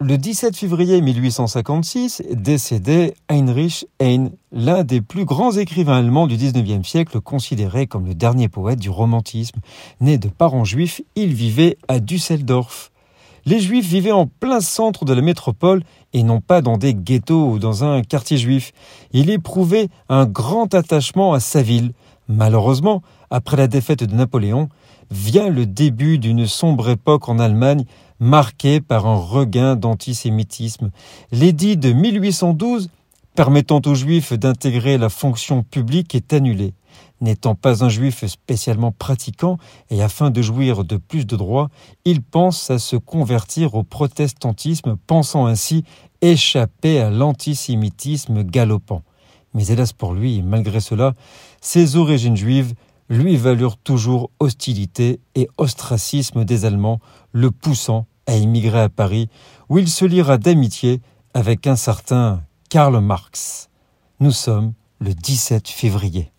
Le 17 février 1856 décédait Heinrich Heine, l'un des plus grands écrivains allemands du XIXe siècle, considéré comme le dernier poète du romantisme. Né de parents juifs, il vivait à Düsseldorf. Les juifs vivaient en plein centre de la métropole et non pas dans des ghettos ou dans un quartier juif. Il éprouvait un grand attachement à sa ville. Malheureusement, après la défaite de Napoléon, vient le début d'une sombre époque en Allemagne marquée par un regain d'antisémitisme. L'édit de 1812 permettant aux juifs d'intégrer la fonction publique est annulé. N'étant pas un juif spécialement pratiquant et afin de jouir de plus de droits, il pense à se convertir au protestantisme, pensant ainsi échapper à l'antisémitisme galopant. Mais hélas pour lui, malgré cela, ses origines juives lui valurent toujours hostilité et ostracisme des Allemands, le poussant à émigrer à Paris, où il se liera d'amitié avec un certain Karl Marx. Nous sommes le 17 février.